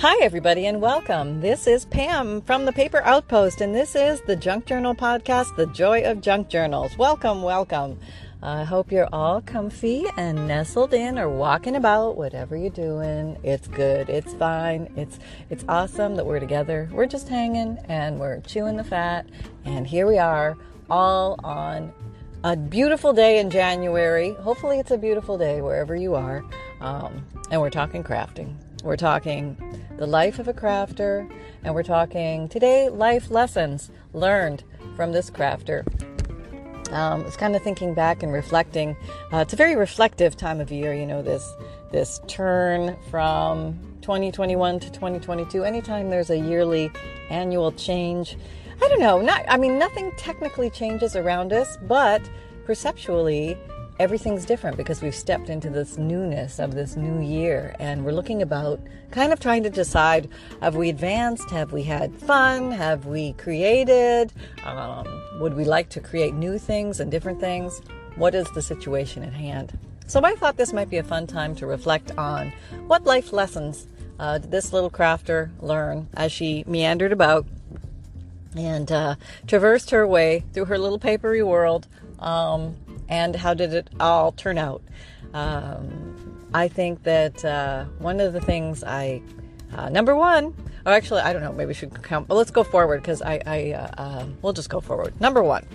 Hi, everybody, and welcome. This is Pam from the Paper Outpost, and this is the Junk Journal podcast, The Joy of Junk Journals. Welcome, welcome. I hope you're all comfy and nestled in or walking about, whatever you're doing. It's good. It's fine. It's it's awesome that we're together. We're just hanging and we're chewing the fat. And here we are, all on a beautiful day in January. Hopefully, it's a beautiful day wherever you are. Um, and we're talking crafting. We're talking the life of a crafter, and we're talking today life lessons learned from this crafter. Um, it's kind of thinking back and reflecting. Uh, it's a very reflective time of year, you know, this this turn from 2021 to 2022. Anytime there's a yearly annual change, I don't know. Not, I mean, nothing technically changes around us, but perceptually, everything's different because we've stepped into this newness of this new year and we're looking about kind of trying to decide have we advanced? Have we had fun? Have we created? Um, would we like to create new things and different things? What is the situation at hand? So i thought this might be a fun time to reflect on what life lessons uh, did this little crafter learn as she meandered about and uh, traversed her way through her little papery world um, and how did it all turn out? Um, I think that uh, one of the things I, uh, number one, or actually, I don't know, maybe we should count, but let's go forward because I, I uh, um, we'll just go forward. Number one,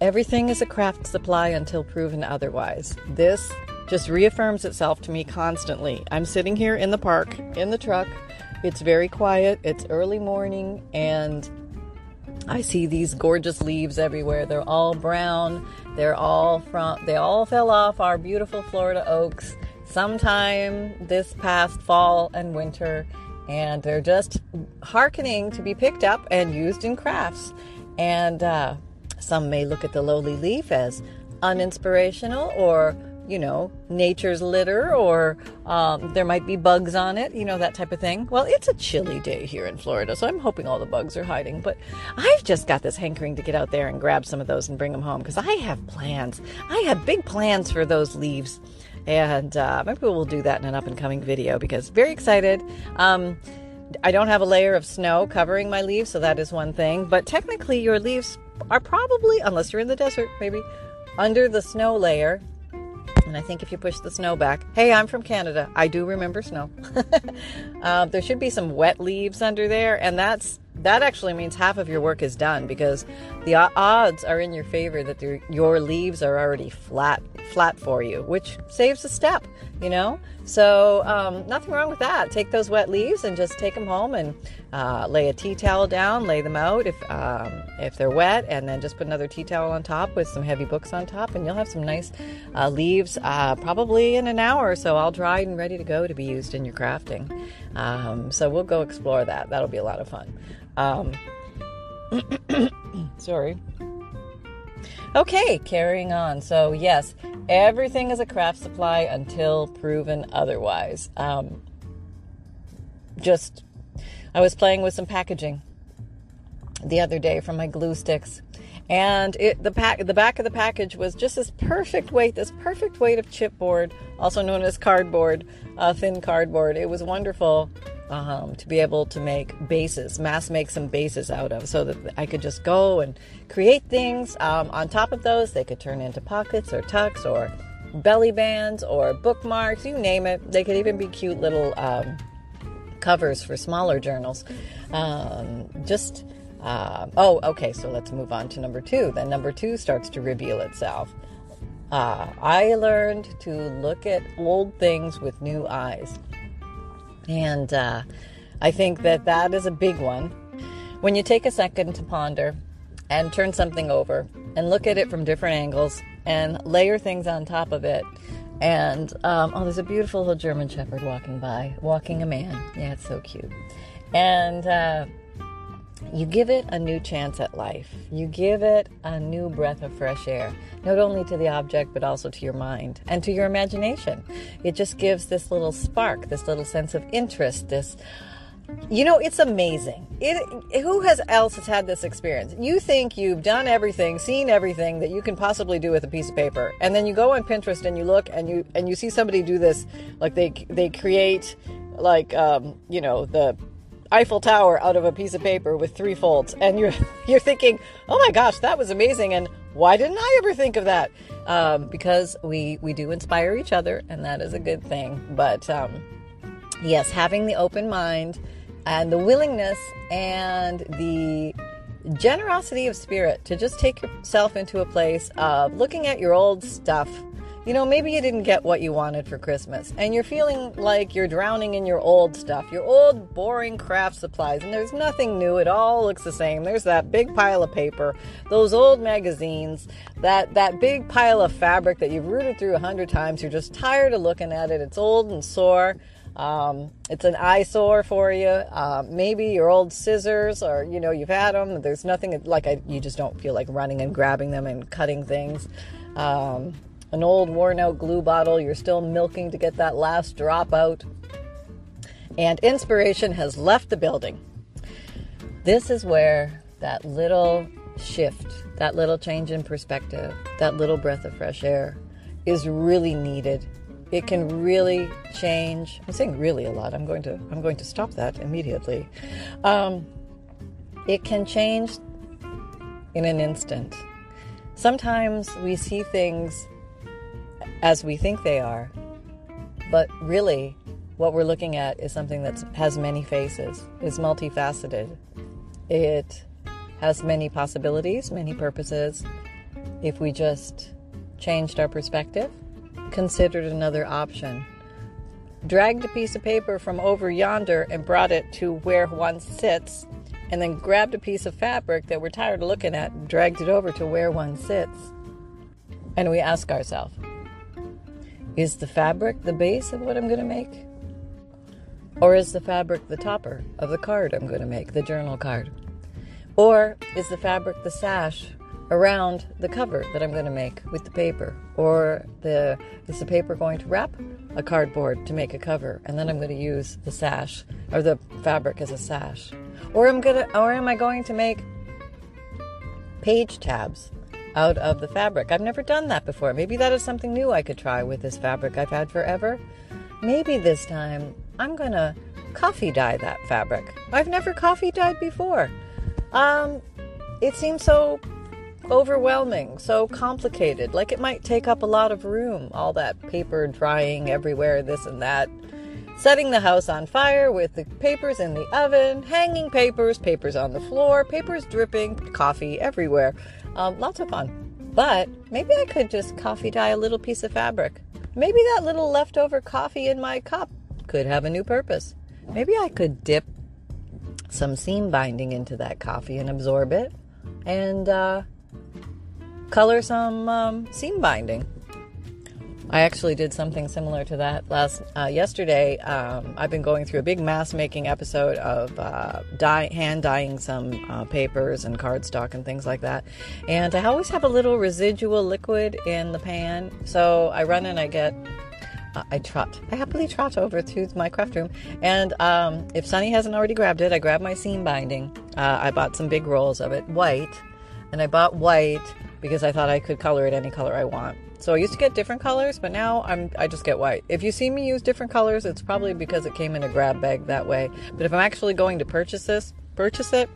everything is a craft supply until proven otherwise. This just reaffirms itself to me constantly. I'm sitting here in the park, in the truck. It's very quiet, it's early morning, and I see these gorgeous leaves everywhere. They're all brown. They're all from they all fell off our beautiful Florida oaks sometime this past fall and winter and they're just hearkening to be picked up and used in crafts. And uh, some may look at the lowly leaf as uninspirational or you know, nature's litter or um, there might be bugs on it, you know, that type of thing. Well, it's a chilly day here in Florida, so I'm hoping all the bugs are hiding. But I've just got this hankering to get out there and grab some of those and bring them home because I have plans. I have big plans for those leaves. And uh, maybe we'll do that in an up and coming video because very excited. Um, I don't have a layer of snow covering my leaves, so that is one thing. But technically, your leaves are probably, unless you're in the desert, maybe under the snow layer and I think if you push the snow back, hey, I'm from Canada. I do remember snow. uh, there should be some wet leaves under there, and that's that actually means half of your work is done because the odds are in your favor that your leaves are already flat flat for you, which saves a step, you know. So um, nothing wrong with that. Take those wet leaves and just take them home and uh, lay a tea towel down, lay them out if um, if they're wet, and then just put another tea towel on top with some heavy books on top, and you'll have some nice uh, leaves uh, probably in an hour or so, all dried and ready to go to be used in your crafting. Um, so we'll go explore that. That'll be a lot of fun. Sorry. Okay, carrying on. So, yes, everything is a craft supply until proven otherwise. Um, just, I was playing with some packaging the other day from my glue sticks, and it, the pack, the back of the package was just this perfect weight, this perfect weight of chipboard, also known as cardboard, uh, thin cardboard. It was wonderful um, to be able to make bases, mass make some bases out of, so that I could just go and create things. Um, on top of those, they could turn into pockets or tucks or belly bands or bookmarks, you name it. They could even be cute little um, covers for smaller journals. Um, just uh, oh, okay. So let's move on to number two. Then number two starts to reveal itself. Uh, I learned to look at old things with new eyes. And uh, I think that that is a big one. When you take a second to ponder and turn something over and look at it from different angles and layer things on top of it. And um, oh, there's a beautiful little German Shepherd walking by, walking a man. Yeah, it's so cute. And uh, you give it a new chance at life. You give it a new breath of fresh air, not only to the object, but also to your mind and to your imagination. It just gives this little spark, this little sense of interest, this you know, it's amazing. It, who has else has had this experience? You think you've done everything, seen everything that you can possibly do with a piece of paper, and then you go on Pinterest and you look and you and you see somebody do this, like they they create like um, you know the Eiffel Tower out of a piece of paper with three folds, and you're you're thinking, oh my gosh, that was amazing, and why didn't I ever think of that? Um, because we we do inspire each other, and that is a good thing. But um, yes, having the open mind and the willingness and the generosity of spirit to just take yourself into a place of looking at your old stuff. You know, maybe you didn't get what you wanted for Christmas and you're feeling like you're drowning in your old stuff, your old boring craft supplies, and there's nothing new. It all looks the same. There's that big pile of paper, those old magazines, that, that big pile of fabric that you've rooted through a hundred times. You're just tired of looking at it. It's old and sore. Um, it's an eyesore for you. Uh, maybe your old scissors, or you know, you've had them. There's nothing like I, you just don't feel like running and grabbing them and cutting things. Um, an old worn out glue bottle, you're still milking to get that last drop out. And inspiration has left the building. This is where that little shift, that little change in perspective, that little breath of fresh air is really needed it can really change. I'm saying really a lot. I'm going to I'm going to stop that immediately. Um, it can change in an instant. Sometimes we see things as we think they are, but really, what we're looking at is something that has many faces, is multifaceted. It has many possibilities, many purposes. If we just changed our perspective considered another option. Dragged a piece of paper from over yonder and brought it to where one sits, and then grabbed a piece of fabric that we're tired of looking at dragged it over to where one sits. And we ask ourselves, is the fabric the base of what I'm going to make? Or is the fabric the topper of the card I'm going to make, the journal card? Or is the fabric the sash around the cover that I'm going to make with the paper, or the is the paper going to wrap a cardboard to make a cover, and then I'm going to use the sash or the fabric as a sash, or I'm gonna or am I going to make page tabs out of the fabric? I've never done that before. Maybe that is something new I could try with this fabric I've had forever. Maybe this time I'm gonna coffee dye that fabric. I've never coffee dyed before. Um, it seems so overwhelming, so complicated. Like it might take up a lot of room, all that paper drying everywhere, this and that. Setting the house on fire with the papers in the oven, hanging papers, papers on the floor, papers dripping, coffee everywhere. Um, lots of fun. But maybe I could just coffee dye a little piece of fabric. Maybe that little leftover coffee in my cup could have a new purpose. Maybe I could dip some seam binding into that coffee and absorb it and uh, color some um, seam binding. I actually did something similar to that last uh, yesterday. Um, I've been going through a big mass making episode of uh, dye, hand dyeing some uh, papers and cardstock and things like that. And I always have a little residual liquid in the pan, so I run and I get. Uh, I trot. I happily trot over to my craft room, and um, if Sunny hasn't already grabbed it, I grab my seam binding. Uh, I bought some big rolls of it, white, and I bought white because I thought I could color it any color I want. So I used to get different colors, but now I'm I just get white. If you see me use different colors, it's probably because it came in a grab bag that way. But if I'm actually going to purchase this, purchase it,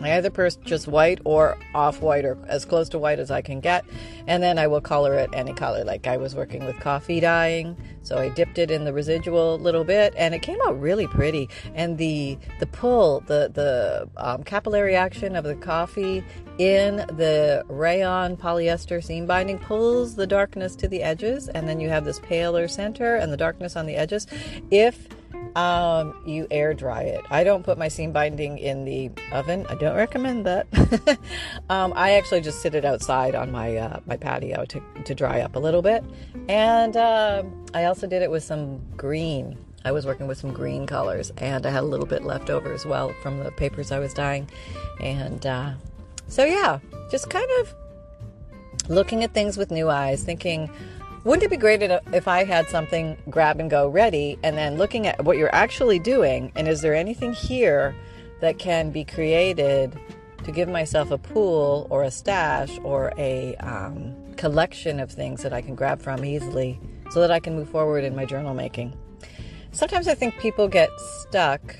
I either purchase just white or off white or as close to white as I can get, and then I will color it any color. Like I was working with coffee dyeing, so I dipped it in the residual little bit, and it came out really pretty. And the the pull, the the um, capillary action of the coffee in the rayon polyester seam binding pulls the darkness to the edges, and then you have this paler center and the darkness on the edges. If um, you air dry it. I don't put my seam binding in the oven. I don't recommend that. um, I actually just sit it outside on my uh, my patio to, to dry up a little bit. And uh, I also did it with some green. I was working with some green colors, and I had a little bit left over as well from the papers I was dyeing. And uh, so, yeah, just kind of looking at things with new eyes, thinking, wouldn't it be great if I had something grab and go ready and then looking at what you're actually doing and is there anything here that can be created to give myself a pool or a stash or a um, collection of things that I can grab from easily so that I can move forward in my journal making. Sometimes I think people get stuck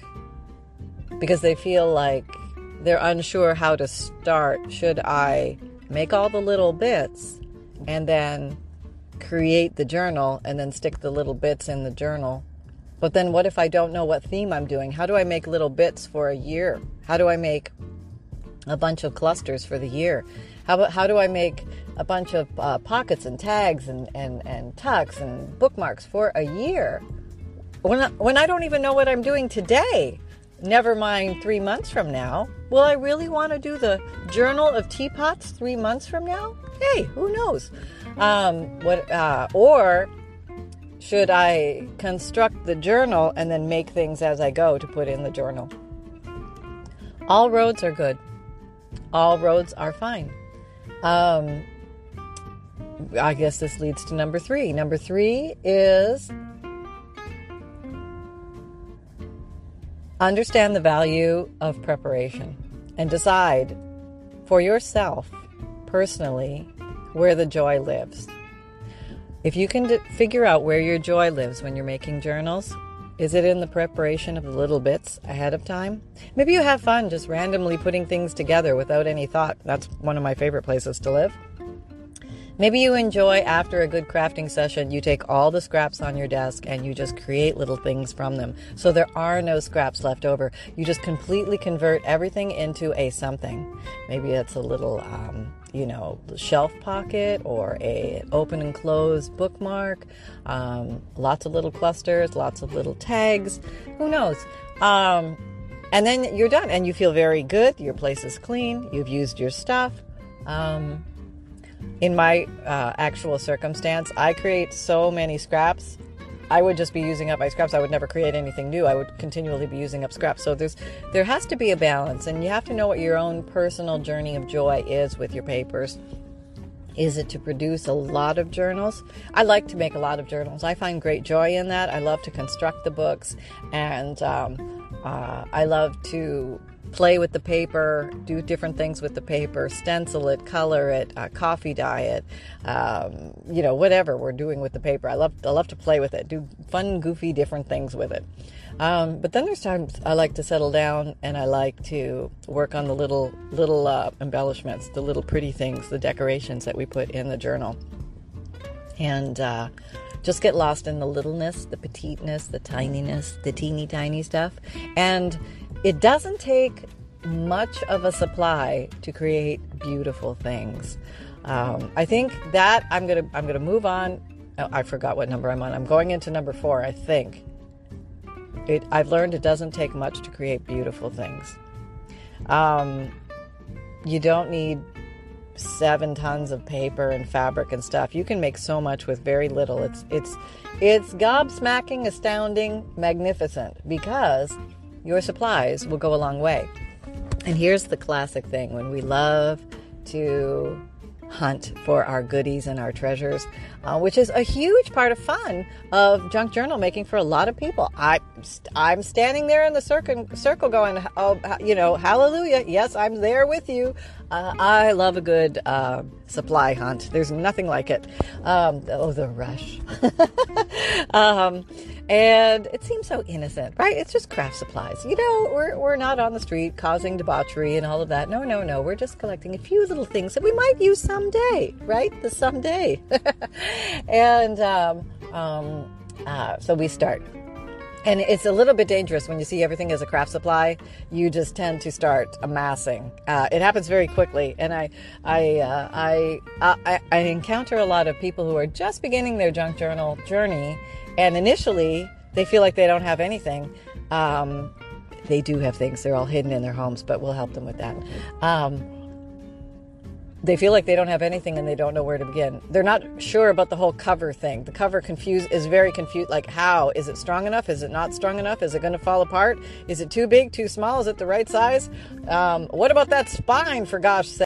because they feel like they're unsure how to start. Should I make all the little bits and then create the journal and then stick the little bits in the journal. But then what if I don't know what theme I'm doing? How do I make little bits for a year? How do I make a bunch of clusters for the year? How, how do I make a bunch of uh, pockets and tags and, and, and tucks and bookmarks for a year? When I, when I don't even know what I'm doing today, never mind three months from now. Will I really want to do the Journal of Teapots three months from now? Hey, who knows? Um, what uh, or should I construct the journal and then make things as I go to put in the journal? All roads are good. All roads are fine. Um, I guess this leads to number three. Number three is understand the value of preparation and decide for yourself personally where the joy lives. If you can d- figure out where your joy lives when you're making journals, is it in the preparation of the little bits ahead of time? Maybe you have fun just randomly putting things together without any thought. That's one of my favorite places to live. Maybe you enjoy after a good crafting session, you take all the scraps on your desk and you just create little things from them. So there are no scraps left over. You just completely convert everything into a something. Maybe it's a little, um, you know, shelf pocket or a open and close bookmark. Um, lots of little clusters, lots of little tags. Who knows? Um, and then you're done and you feel very good. Your place is clean. You've used your stuff. Um, in my uh, actual circumstance, I create so many scraps. I would just be using up my scraps. I would never create anything new. I would continually be using up scraps. So there's there has to be a balance, and you have to know what your own personal journey of joy is with your papers. Is it to produce a lot of journals? I like to make a lot of journals. I find great joy in that. I love to construct the books, and um, uh, I love to play with the paper, do different things with the paper, stencil it, color it, uh, coffee dye it, um, you know, whatever we're doing with the paper. I love, I love to play with it, do fun, goofy, different things with it. Um, but then there's times I like to settle down and I like to work on the little, little uh, embellishments, the little pretty things, the decorations that we put in the journal. And, uh, just get lost in the littleness, the petiteness, the tininess, the teeny tiny stuff. And it doesn't take much of a supply to create beautiful things. Um, I think that I'm gonna I'm gonna move on. Oh, I forgot what number I'm on. I'm going into number four. I think. It, I've learned it doesn't take much to create beautiful things. Um, you don't need seven tons of paper and fabric and stuff. You can make so much with very little. It's it's it's gobsmacking, astounding, magnificent because your supplies will go a long way. And here's the classic thing when we love to hunt for our goodies and our treasures, uh, which is a huge part of fun of junk journal making for a lot of people. I, I'm standing there in the circle, circle going, oh, you know, hallelujah. Yes, I'm there with you. Uh, I love a good uh, supply hunt. There's nothing like it. Um, oh, the rush. um, and it seems so innocent, right? It's just craft supplies. You know, we're, we're not on the street causing debauchery and all of that. No, no, no. We're just collecting a few little things that we might use someday, right? The someday. and um, um, uh, so we start. And it's a little bit dangerous when you see everything as a craft supply. You just tend to start amassing. Uh, it happens very quickly, and I, I, uh, I, I, I encounter a lot of people who are just beginning their junk journal journey, and initially they feel like they don't have anything. Um, they do have things. They're all hidden in their homes, but we'll help them with that. Um, they feel like they don't have anything and they don't know where to begin. They're not sure about the whole cover thing. The cover confused is very confused. Like, how is it strong enough? Is it not strong enough? Is it going to fall apart? Is it too big, too small? Is it the right size? Um, what about that spine? For gosh sake.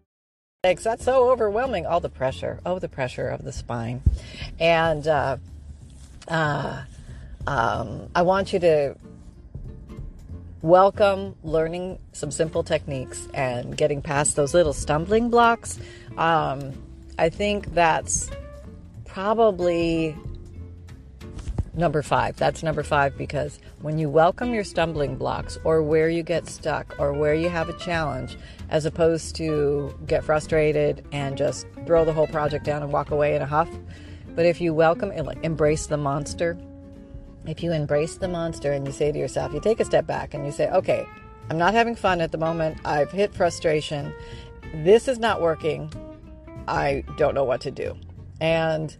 That's so overwhelming. All the pressure. Oh, the pressure of the spine. And uh, uh, um, I want you to welcome learning some simple techniques and getting past those little stumbling blocks. Um, I think that's probably number five. That's number five because when you welcome your stumbling blocks or where you get stuck or where you have a challenge, as opposed to get frustrated and just throw the whole project down and walk away in a huff. But if you welcome embrace the monster, if you embrace the monster and you say to yourself, you take a step back and you say, okay, I'm not having fun at the moment. I've hit frustration. This is not working. I don't know what to do. And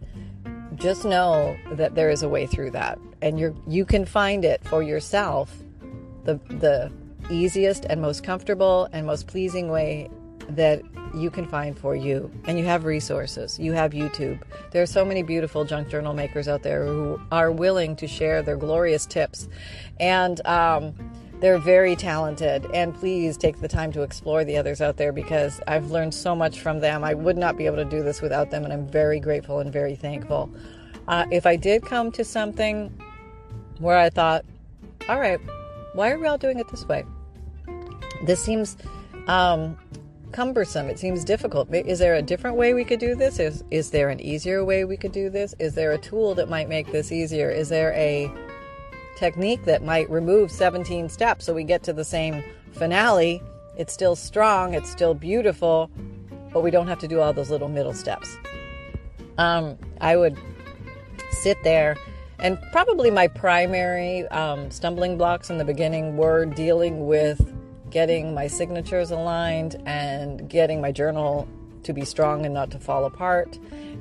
just know that there is a way through that. And you you can find it for yourself. The the easiest and most comfortable and most pleasing way that you can find for you. And you have resources. You have YouTube. There are so many beautiful junk journal makers out there who are willing to share their glorious tips. And um, they're very talented. And please take the time to explore the others out there because I've learned so much from them. I would not be able to do this without them. And I'm very grateful and very thankful. Uh, if I did come to something where I thought, all right, why are we all doing it this way? This seems um, cumbersome. It seems difficult. Is there a different way we could do this? Is is there an easier way we could do this? Is there a tool that might make this easier? Is there a technique that might remove 17 steps so we get to the same finale? It's still strong, it's still beautiful, but we don't have to do all those little middle steps. Um, I would sit there and probably my primary um, stumbling blocks in the beginning were dealing with getting my signatures aligned and getting my journal to be strong and not to fall apart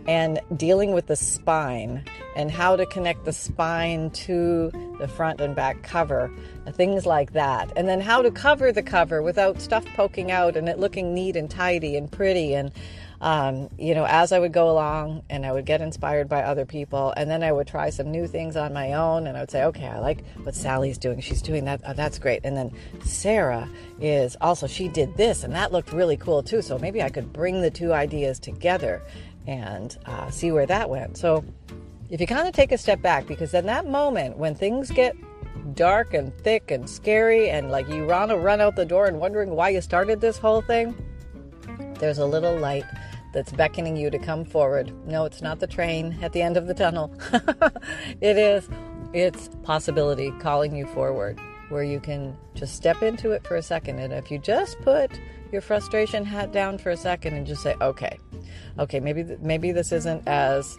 and dealing with the spine and how to connect the spine to the front and back cover, things like that. And then how to cover the cover without stuff poking out and it looking neat and tidy and pretty and um, you know, as I would go along and I would get inspired by other people, and then I would try some new things on my own, and I would say, okay, I like what Sally's doing. She's doing that. Oh, that's great. And then Sarah is also, she did this, and that looked really cool too. So maybe I could bring the two ideas together and uh, see where that went. So if you kind of take a step back, because in that moment when things get dark and thick and scary, and like you want to run out the door and wondering why you started this whole thing, there's a little light that's beckoning you to come forward. No, it's not the train at the end of the tunnel. it is, it's possibility calling you forward where you can just step into it for a second. And if you just put your frustration hat down for a second and just say, okay, okay, maybe, maybe this isn't as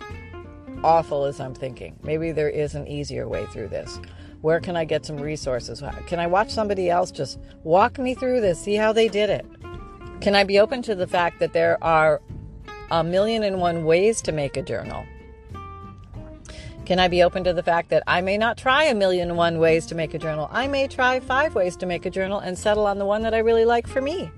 awful as I'm thinking. Maybe there is an easier way through this. Where can I get some resources? Can I watch somebody else just walk me through this, see how they did it? Can I be open to the fact that there are a million and one ways to make a journal? Can I be open to the fact that I may not try a million and one ways to make a journal? I may try five ways to make a journal and settle on the one that I really like for me.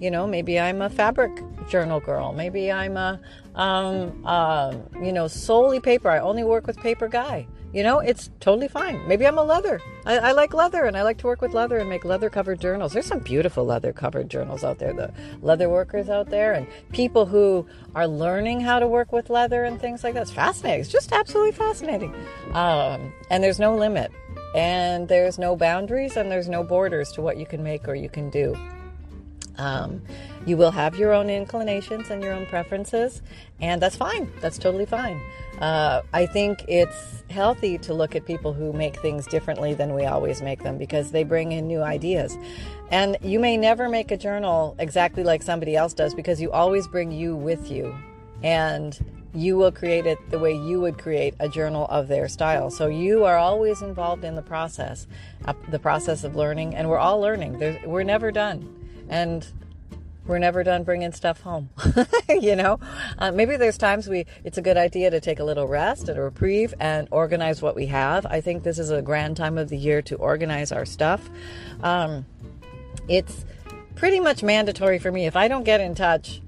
You know, maybe I'm a fabric journal girl. Maybe I'm a, um, uh, you know, solely paper. I only work with paper guy. You know, it's totally fine. Maybe I'm a leather. I, I, like leather and I like to work with leather and make leather covered journals. There's some beautiful leather covered journals out there, the leather workers out there, and people who are learning how to work with leather and things like that. It's fascinating. It's just absolutely fascinating. Um, and there's no limit, and there's no boundaries, and there's no borders to what you can make or you can do. Um, you will have your own inclinations and your own preferences, and that's fine. That's totally fine. Uh, I think it's healthy to look at people who make things differently than we always make them because they bring in new ideas. And you may never make a journal exactly like somebody else does because you always bring you with you. And you will create it the way you would create a journal of their style. So you are always involved in the process, uh, the process of learning, and we're all learning. We're never done, and we're never done bringing stuff home. you know, uh, maybe there's times we it's a good idea to take a little rest and a reprieve and organize what we have. I think this is a grand time of the year to organize our stuff. Um, it's pretty much mandatory for me if I don't get in touch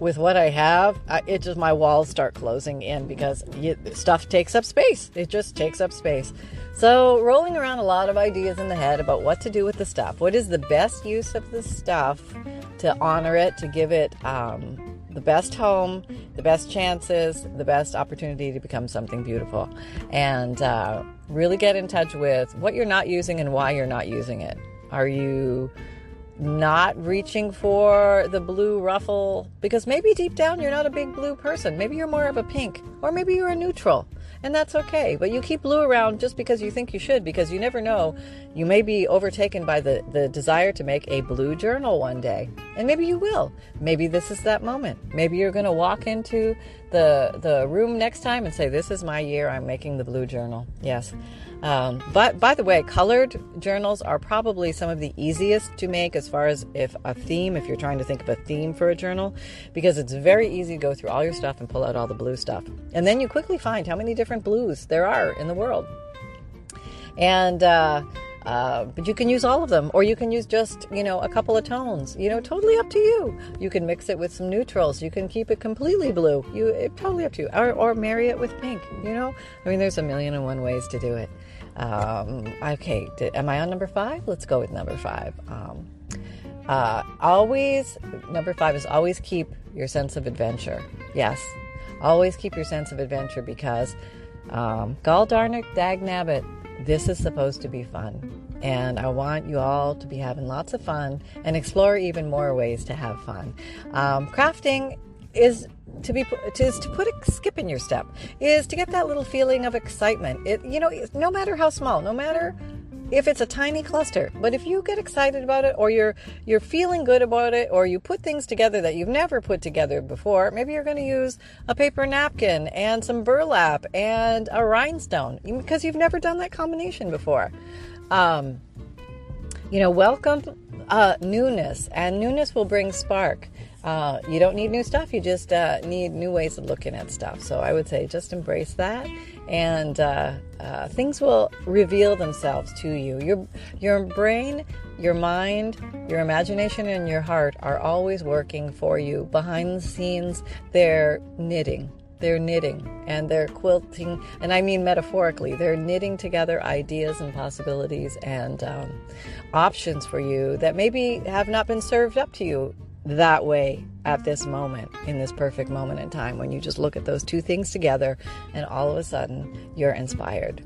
with what I have, I, it just my walls start closing in because you, stuff takes up space. It just takes up space. So, rolling around a lot of ideas in the head about what to do with the stuff. What is the best use of the stuff to honor it, to give it um, the best home, the best chances, the best opportunity to become something beautiful, and uh, really get in touch with what you're not using and why you're not using it. Are you not reaching for the blue ruffle because maybe deep down you're not a big blue person. Maybe you're more of a pink, or maybe you're a neutral, and that's okay. But you keep blue around just because you think you should, because you never know. You may be overtaken by the, the desire to make a blue journal one day, and maybe you will. Maybe this is that moment. Maybe you're going to walk into the the room next time and say, "This is my year. I'm making the blue journal." Yes. Um, but by the way, colored journals are probably some of the easiest to make as far as if a theme, if you're trying to think of a theme for a journal, because it's very easy to go through all your stuff and pull out all the blue stuff. And then you quickly find how many different blues there are in the world. And, uh, uh, but you can use all of them, or you can use just, you know, a couple of tones. You know, totally up to you. You can mix it with some neutrals. You can keep it completely blue. You it, totally up to you, or, or marry it with pink. You know, I mean, there's a million and one ways to do it. Um, okay, did, am I on number five? Let's go with number five. Um, uh, always, number five is always keep your sense of adventure. Yes, always keep your sense of adventure because, um, gall it, dag nabbit, this is supposed to be fun. And I want you all to be having lots of fun and explore even more ways to have fun. Um, crafting is to be is to put a skip in your step is to get that little feeling of excitement. It you know no matter how small no matter if it's a tiny cluster but if you get excited about it or you're you're feeling good about it or you put things together that you've never put together before maybe you're going to use a paper napkin and some burlap and a rhinestone because you've never done that combination before. Um, you know welcome uh, newness and newness will bring spark uh, you don't need new stuff. You just uh, need new ways of looking at stuff. So I would say just embrace that, and uh, uh, things will reveal themselves to you. Your your brain, your mind, your imagination, and your heart are always working for you behind the scenes. They're knitting. They're knitting and they're quilting, and I mean metaphorically. They're knitting together ideas and possibilities and um, options for you that maybe have not been served up to you that way at this moment, in this perfect moment in time, when you just look at those two things together and all of a sudden you're inspired.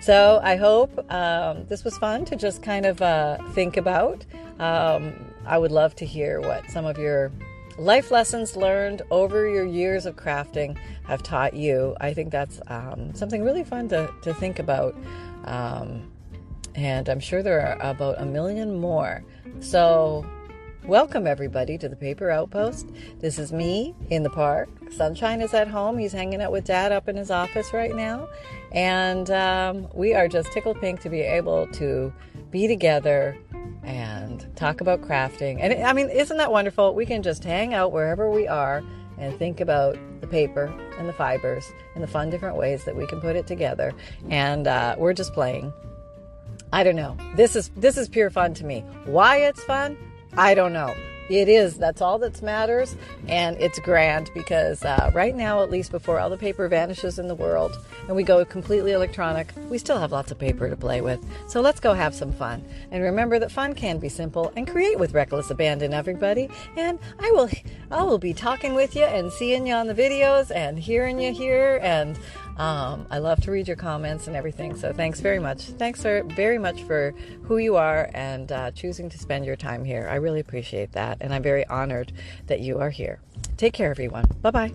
So I hope um, this was fun to just kind of uh, think about. Um, I would love to hear what some of your life lessons learned over your years of crafting have taught you. I think that's um, something really fun to, to think about. Um, and I'm sure there are about a million more. So Welcome, everybody, to the Paper Outpost. This is me in the park. Sunshine is at home. He's hanging out with Dad up in his office right now. And um, we are just tickled pink to be able to be together and talk about crafting. And I mean, isn't that wonderful? We can just hang out wherever we are and think about the paper and the fibers and the fun different ways that we can put it together. And uh, we're just playing. I don't know. This is this is pure fun to me. Why it's fun? I don't know. It is. That's all that matters. And it's grand because uh, right now, at least before all the paper vanishes in the world and we go completely electronic, we still have lots of paper to play with. So let's go have some fun. And remember that fun can be simple and create with reckless abandon, everybody. And I will, I will be talking with you and seeing you on the videos and hearing you here. And Um, I love to read your comments and everything. So thanks very much. Thanks for, very much for who you are and uh, choosing to spend your time here. I really appreciate that. And I'm very honored that you are here. Take care, everyone. Bye bye.